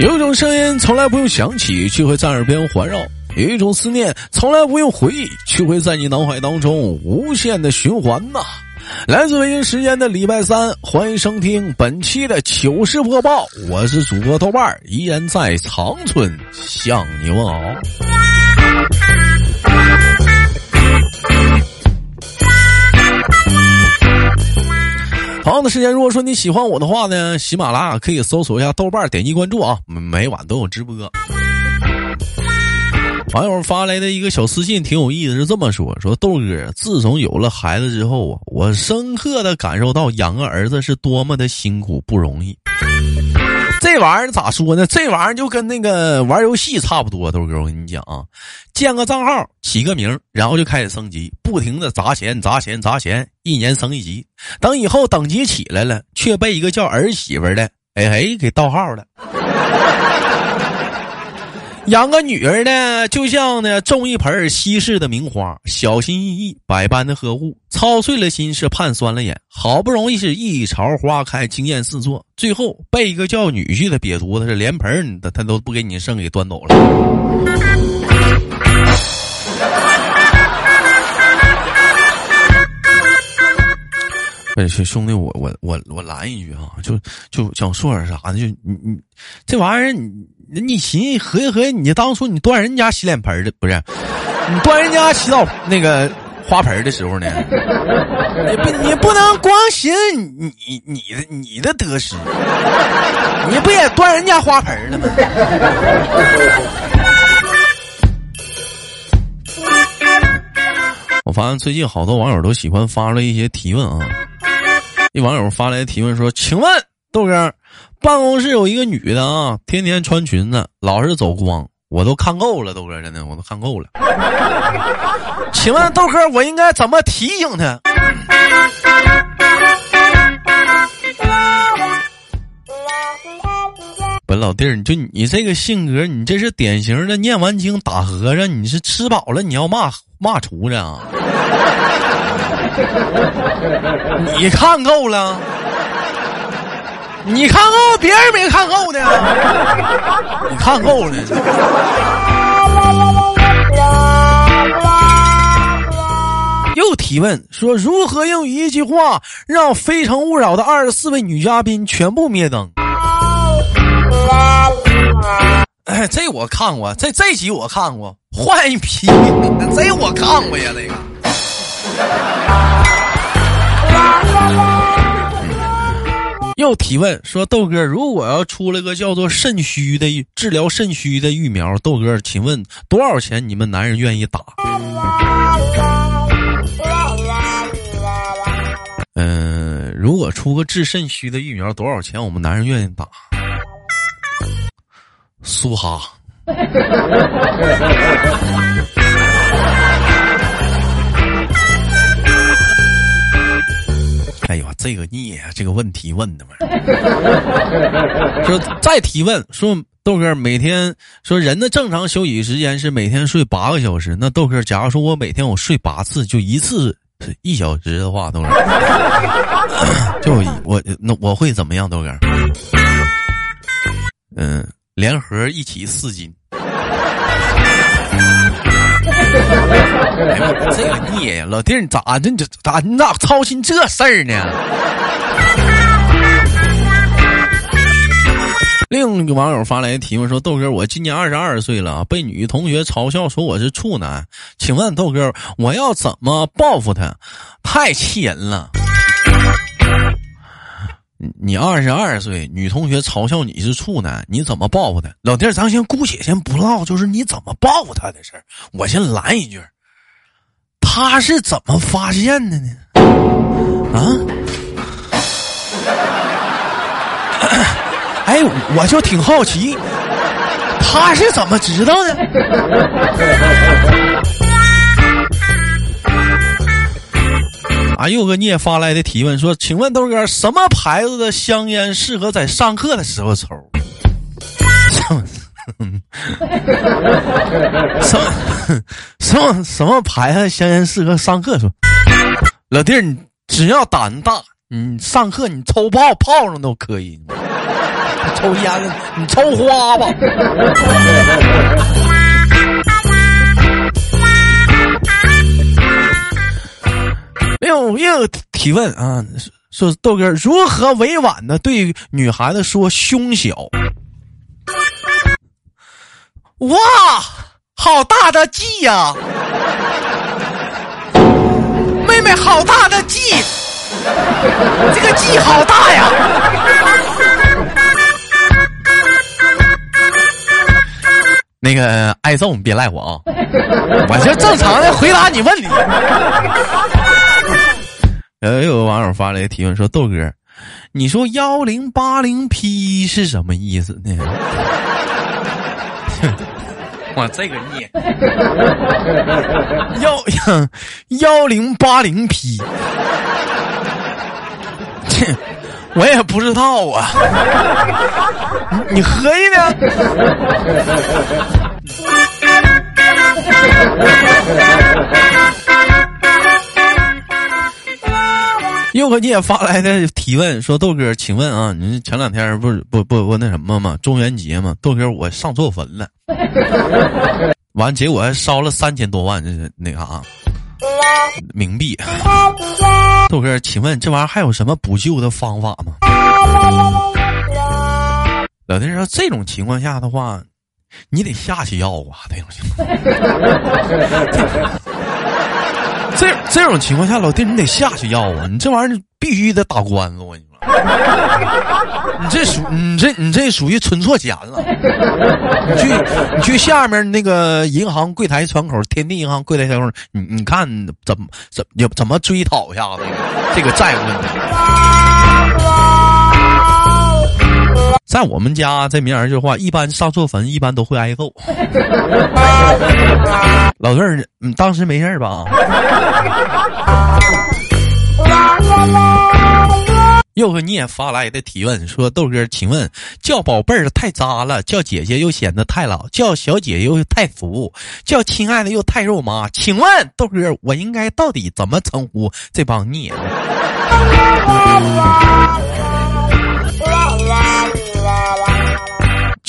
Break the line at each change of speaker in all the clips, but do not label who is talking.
有一种声音从来不用响起，却会在耳边环绕；有一种思念从来不用回忆，却会在你脑海当中无限的循环呐。来自北京时间的礼拜三，欢迎收听本期的糗事播报，我是主播豆瓣，依然在长春向你问好。同样的时间，如果说你喜欢我的话呢，喜马拉雅可以搜索一下豆瓣，点击关注啊，每晚都有直播。网友发来的一个小私信挺有意思，是这么说：说豆哥，自从有了孩子之后啊，我深刻的感受到养个儿子是多么的辛苦不容易。这玩意儿咋说呢？这玩意儿就跟那个玩游戏差不多。豆哥，我跟你讲啊，建个账号，起个名，然后就开始升级，不停的砸钱、砸钱、砸钱，一年升一级。等以后等级起来了，却被一个叫儿媳妇的哎哎给盗号了。养个女儿呢，就像呢种一盆稀世的名花，小心翼翼，百般的呵护，操碎了心，是盼酸了眼。好不容易是一朝花开，惊艳四座，最后被一个叫女婿的瘪犊子是连盆他他都不给你剩，给端走了。哎，兄弟，我我我我拦一句啊，就就想说点啥呢？就你你这玩意儿，你你寻思合计合计，你当初你端人家洗脸盆的不是？你端人家洗澡那个花盆的时候呢？你不你不能光寻你你的你的得失，你不也端人家花盆了吗？我发现最近好多网友都喜欢发了一些提问啊。一网友发来提问说：“请问豆哥，办公室有一个女的啊，天天穿裙子，老是走光，我都看够了。豆哥，真的我都看够了。请问豆哥，我应该怎么提醒她？”本老弟儿，你就你这个性格，你这是典型的念完经打和尚，你是吃饱了你要骂骂厨子啊？你看够了？你看够，别人没看够呢。你看够了。又提问说：如何用一句话让《非诚勿扰》的二十四位女嘉宾全部灭灯？哎，这我看过，这这集我看过，换一批，这我看过呀，这个。又提问说：“豆哥，如果要出了个叫做肾虚的治疗肾虚的疫苗，豆哥，请问多少钱？你们男人愿意打？”嗯，如果出个治肾虚的疫苗，多少钱？我们男人愿意打？苏哈。哎呦，这个孽啊！这个问题问的嘛，说再提问说豆哥每天说人的正常休息时间是每天睡八个小时，那豆哥，假如说我每天我睡八次，就一次一小时的话，豆哥，就我那我会怎么样？豆哥，嗯，联合一起四斤。这个孽呀，老弟，你咋的？你咋你咋操心这事儿呢？另一个网友发来的提问说：“豆哥，我今年二十二岁了，被女同学嘲笑说我是处男，请问豆哥，我要怎么报复她？太气人了！你二十二岁，女同学嘲笑你是处男，你怎么报复她？老弟儿，咱先姑且先不唠，就是你怎么报复她的事儿，我先拦一句。”他是怎么发现的呢？啊？哎，我就挺好奇，他是怎么知道的？啊，又个聂发来的提问说：“请问豆哥，什么牌子的香烟适合在上课的时候抽？”什么什么什么牌子香烟适合上课说？老弟儿，你只要胆大，你上课你抽泡泡上都可以。抽烟，你抽花吧。没有，又有提问啊，说豆哥如何委婉的对女孩子说胸小？哇，好大的 G 呀！妹妹，好大的 G，这个 G 好大呀！那个挨揍你别赖我啊，我就正常的回答你问题。呃，有个网友发来提问说：“豆哥，你说幺零八零 P 是什么意思呢？” 我这个孽，幺 幺零八零 P，切，我也不知道啊。你合计呢？又和你也发来的提问说：“豆哥，请问啊，你前两天不是不不不那什么吗？中元节嘛，豆哥我上错坟了，完结果还烧了三千多万，这是那啥冥币。豆哥，请问这玩意儿还有什么补救的方法吗？”老弟说：“这种情况下的话，你得下去要啊，这种情况。”这这种情况下，老弟，你得下去要啊！你这玩意儿必须得打官司，我跟你说。你这属你这你这属于存错钱了。你去你去下面那个银行柜台窗口，天地银行柜台窗口，你你看怎么怎么怎么追讨一下子这个债务问题。在我们家这名儿句话，一般上错坟，一般都会挨揍。老弟儿，你当时没事吧？又个你也发来的提问说：“豆哥，请问叫宝贝儿太渣了，叫姐姐又显得太老，叫小姐又太俗，叫亲爱的又太肉麻。请问豆哥，我应该到底怎么称呼这帮孽？”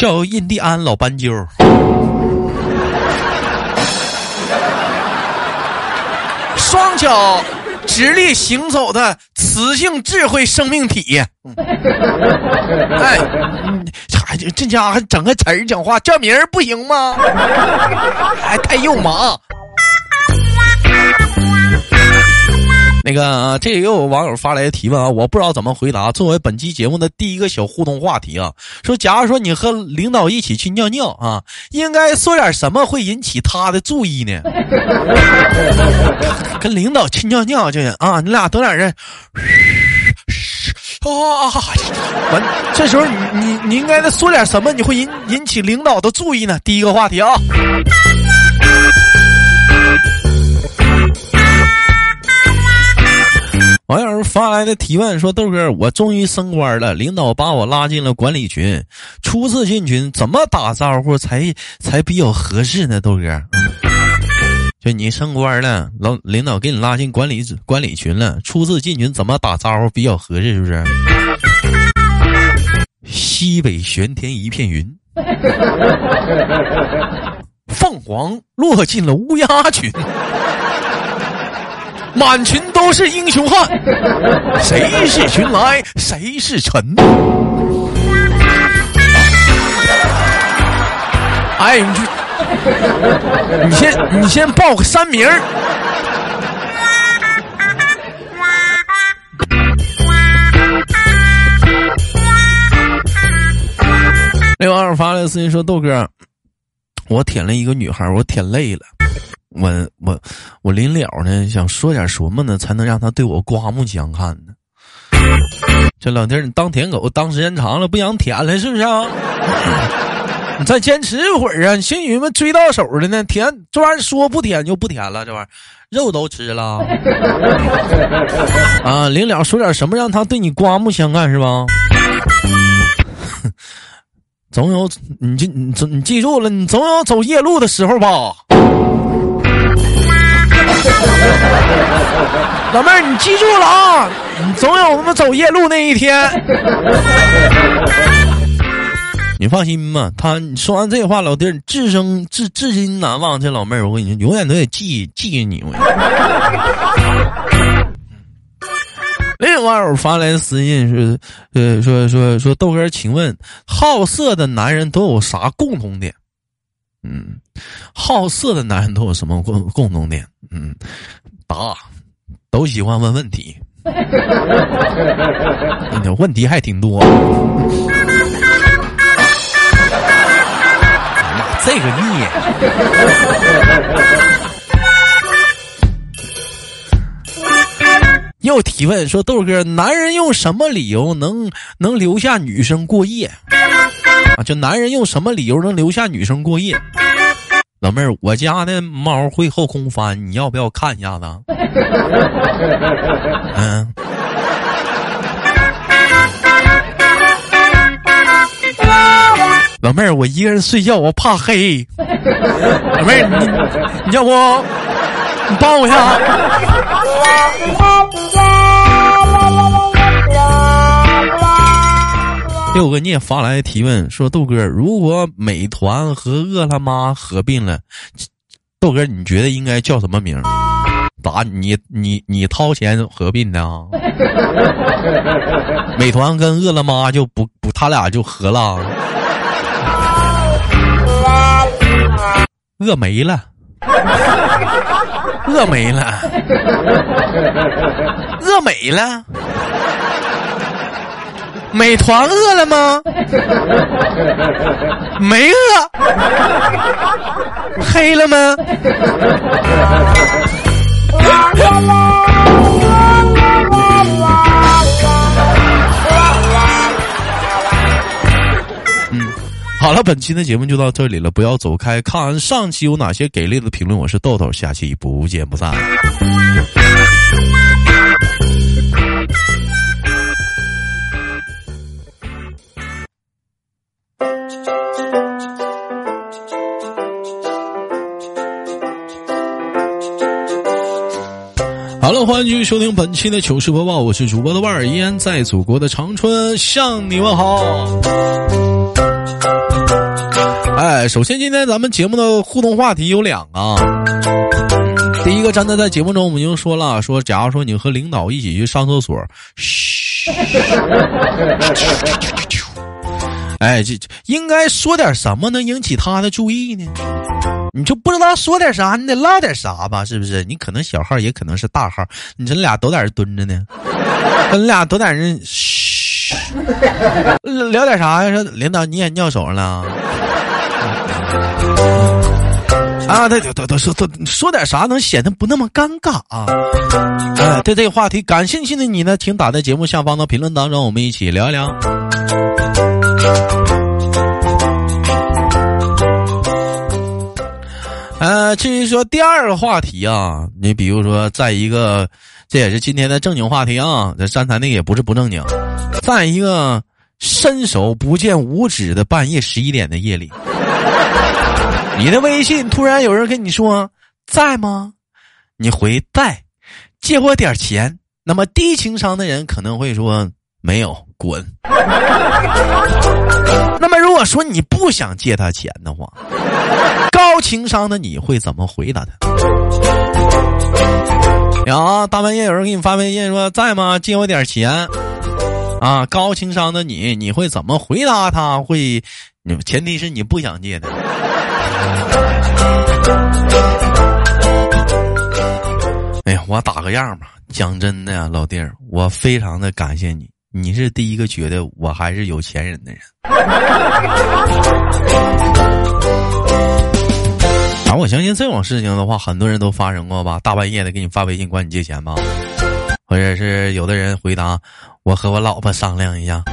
叫印第安老斑鸠，双脚直立行走的雌性智慧生命体。哎，还这家伙整个词儿讲话叫名儿不行吗？还太肉麻。那个啊，这也有网友发来的提问啊，我不知道怎么回答。作为本期节目的第一个小互动话题啊，说，假如说你和领导一起去尿尿啊，应该说点什么会引起他的注意呢？跟领导去尿尿去啊，你俩等点人，啊，完，这时候你你你应该说点什么？你会引引起领导的注意呢？第一个话题啊。网友发来的提问说：“豆哥，我终于升官了，领导把我拉进了管理群。初次进群，怎么打招呼才才比较合适呢？豆哥，就你升官了，老领导给你拉进管理管理群了，初次进群怎么打招呼比较合适？是不是？西北玄天一片云，凤凰落进了乌鸦群。”满群都是英雄汉，谁是群来谁是臣？哎，你去，你先你先报个三名儿。那网友发来私信说：“豆哥，我舔了一个女孩，我舔累了。”我我我临了呢，想说点什么呢，才能让他对我刮目相看呢？这老弟儿，你当舔狗当时间长了，不想舔了是不是啊？你再坚持一会儿啊！幸运们追到手了呢，舔这玩意儿说不舔就不舔了，这玩意儿肉都吃了 啊！临了说点什么，让他对你刮目相看是吧？总有你这你你记住了，你总有走夜路的时候吧？老妹儿，你记住了啊，你总有他妈走夜路那一天。你放心吧，他你说完这话，老弟儿至生至至今难忘。这老妹儿，我跟你说，永远都得记记着你。我另外，网友发来私信是，呃，说说说豆哥，请问好色的男人都有啥共同点？嗯，好色的男人都有什么共共同点？嗯，答，都喜欢问问题。问题还挺多。这个腻。又提问说豆哥，男人用什么理由能能留下女生过夜？啊，就男人用什么理由能留下女生过夜？老妹儿，我家的猫会后空翻，你要不要看一下子？嗯。老妹儿，我一个人睡觉，我怕黑。老妹儿，你你要不你帮我一下？六哥，你也发来提问说，豆哥，如果美团和饿了么合并了，豆哥你觉得应该叫什么名？咋？你你你掏钱合并的啊？美团跟饿了么就不不，他俩就合了。饿没了，饿没了，饿没了。美团饿了吗？没饿。黑了吗？好了，本期的节目就到这里了，不要走开，看完上期有哪些给力的评论。我是豆豆，下期不见不散。好了，欢迎继续收听本期的糗事播报，我是主播的万儿，依然在祖国的长春向你问好。哎，首先今天咱们节目的互动话题有两个。第一个，刚才在节目中我们就说了，说假如说你和领导一起去上厕所，嘘，哎，这应该说点什么能引起他的注意呢？你就不知道说点啥，你得唠点啥吧？是不是？你可能小号，也可能是大号，你这俩都在这蹲着呢，你俩都在这嘘，聊点啥呀？说领导你也尿手上了。啊，对对对对，说说说点啥能显得不那么尴尬啊？哎，对这个话题感兴趣的你呢，请打在节目下方的评论当中，我们一起聊一聊。至于说第二个话题啊，你比如说，在一个，这也是今天的正经话题啊，这刚才那个也不是不正经，在一个伸手不见五指的半夜十一点的夜里。你的微信突然有人跟你说在吗？你回在，借我点钱。那么低情商的人可能会说没有，滚。那么如果说你不想借他钱的话，高情商的你会怎么回答他？呀，大半夜有人给你发微信说在吗？借我点钱。啊，高情商的你，你会怎么回答他？会，你前提是你不想借的。哎呀，我打个样吧。讲真的呀，老弟儿，我非常的感谢你，你是第一个觉得我还是有钱人的人。啊，我相信这种事情的话，很多人都发生过吧？大半夜的给你发微信管你借钱吧，或者是有的人回答我和我老婆商量一下。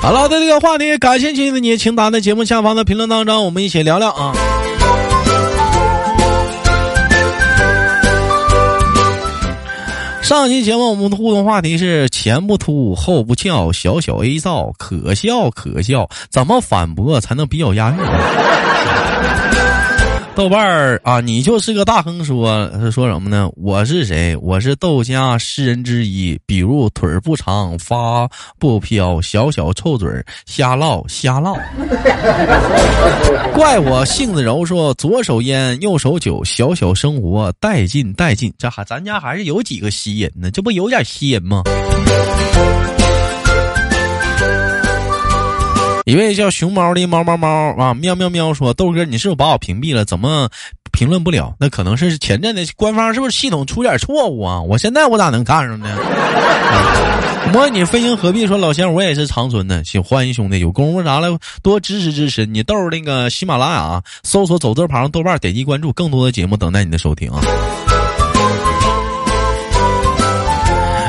好了，对这个话题感兴趣的你，请打在节目下方的评论当中，我们一起聊聊啊。上期节目我们的互动话题是前不凸后不翘，小小 A 照，可笑可笑，怎么反驳才能比较押韵？豆瓣儿啊，你就是个大亨。说说什么呢？我是谁？我是豆家诗人之一。比如腿儿不长，发不飘，小小臭嘴儿，瞎唠瞎唠。怪我性子柔，说左手烟，右手酒，小小生活带劲带劲。这还咱家还是有几个吸引呢？这不有点吸引吗？一位叫熊猫的猫猫猫啊，喵喵喵说：“豆哥，你是不是把我屏蔽了？怎么评论不了？那可能是前阵的官方是不是系统出点错误啊？我现在我咋能看上呢？”模拟飞行何必说老乡，我也是长春的，请欢迎兄弟，有功夫啥了多支持支持。你豆那个喜马拉雅搜索走字旁豆瓣，点击关注，更多的节目等待你的收听啊。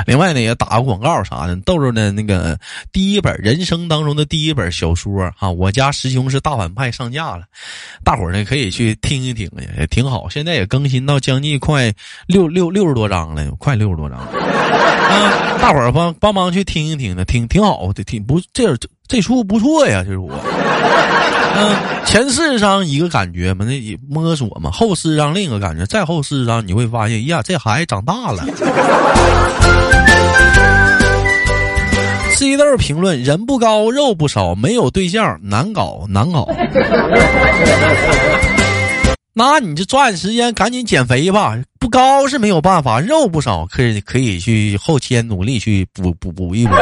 另外呢，也打个广告啥的。豆豆的那个第一本人生当中的第一本小说哈，我家师兄是大反派上架了，大伙儿呢可以去听一听也挺好。现在也更新到将近快六六六十多章了，快六十多章。啊，大伙儿帮帮忙去听一听呢，挺挺好的，挺不这这书不错呀，这是我。嗯，前四张一个感觉嘛，那摸索嘛，后四张另一个感觉，再后四张你会发现，呀，这孩子长大了。C 豆评论：人不高，肉不少，没有对象难搞，难搞。那你就抓紧时间赶紧减肥吧，不高是没有办法，肉不少可以可以去后天努力去补补补一补。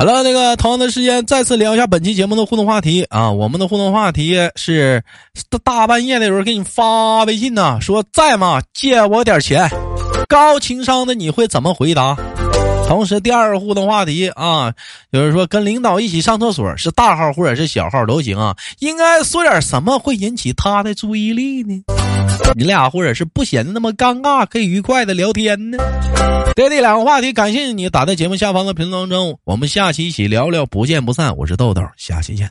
好了，那个同样的时间，再次聊一下本期节目的互动话题啊！我们的互动话题是大半夜的有人给你发微信呢，说在吗？借我点钱。高情商的你会怎么回答？同时，第二个互动话题啊，有人说跟领导一起上厕所，是大号或者是小号都行啊。应该说点什么会引起他的注意力呢？你俩或者是不显得那么尴尬，可以愉快的聊天呢？对这两个话题，感谢你打在节目下方的评论当中。我们下期一起聊聊，不见不散。我是豆豆，下期见。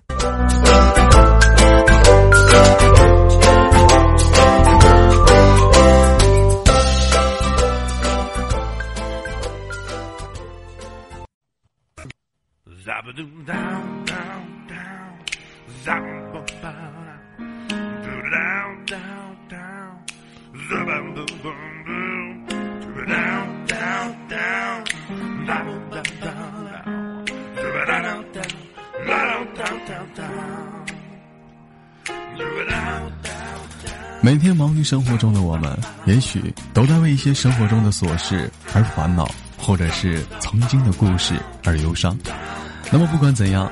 每天忙于生活中的我们，也许都在为一些生活中的琐事而烦恼，或者是曾经的故事而忧伤。那么不管怎样，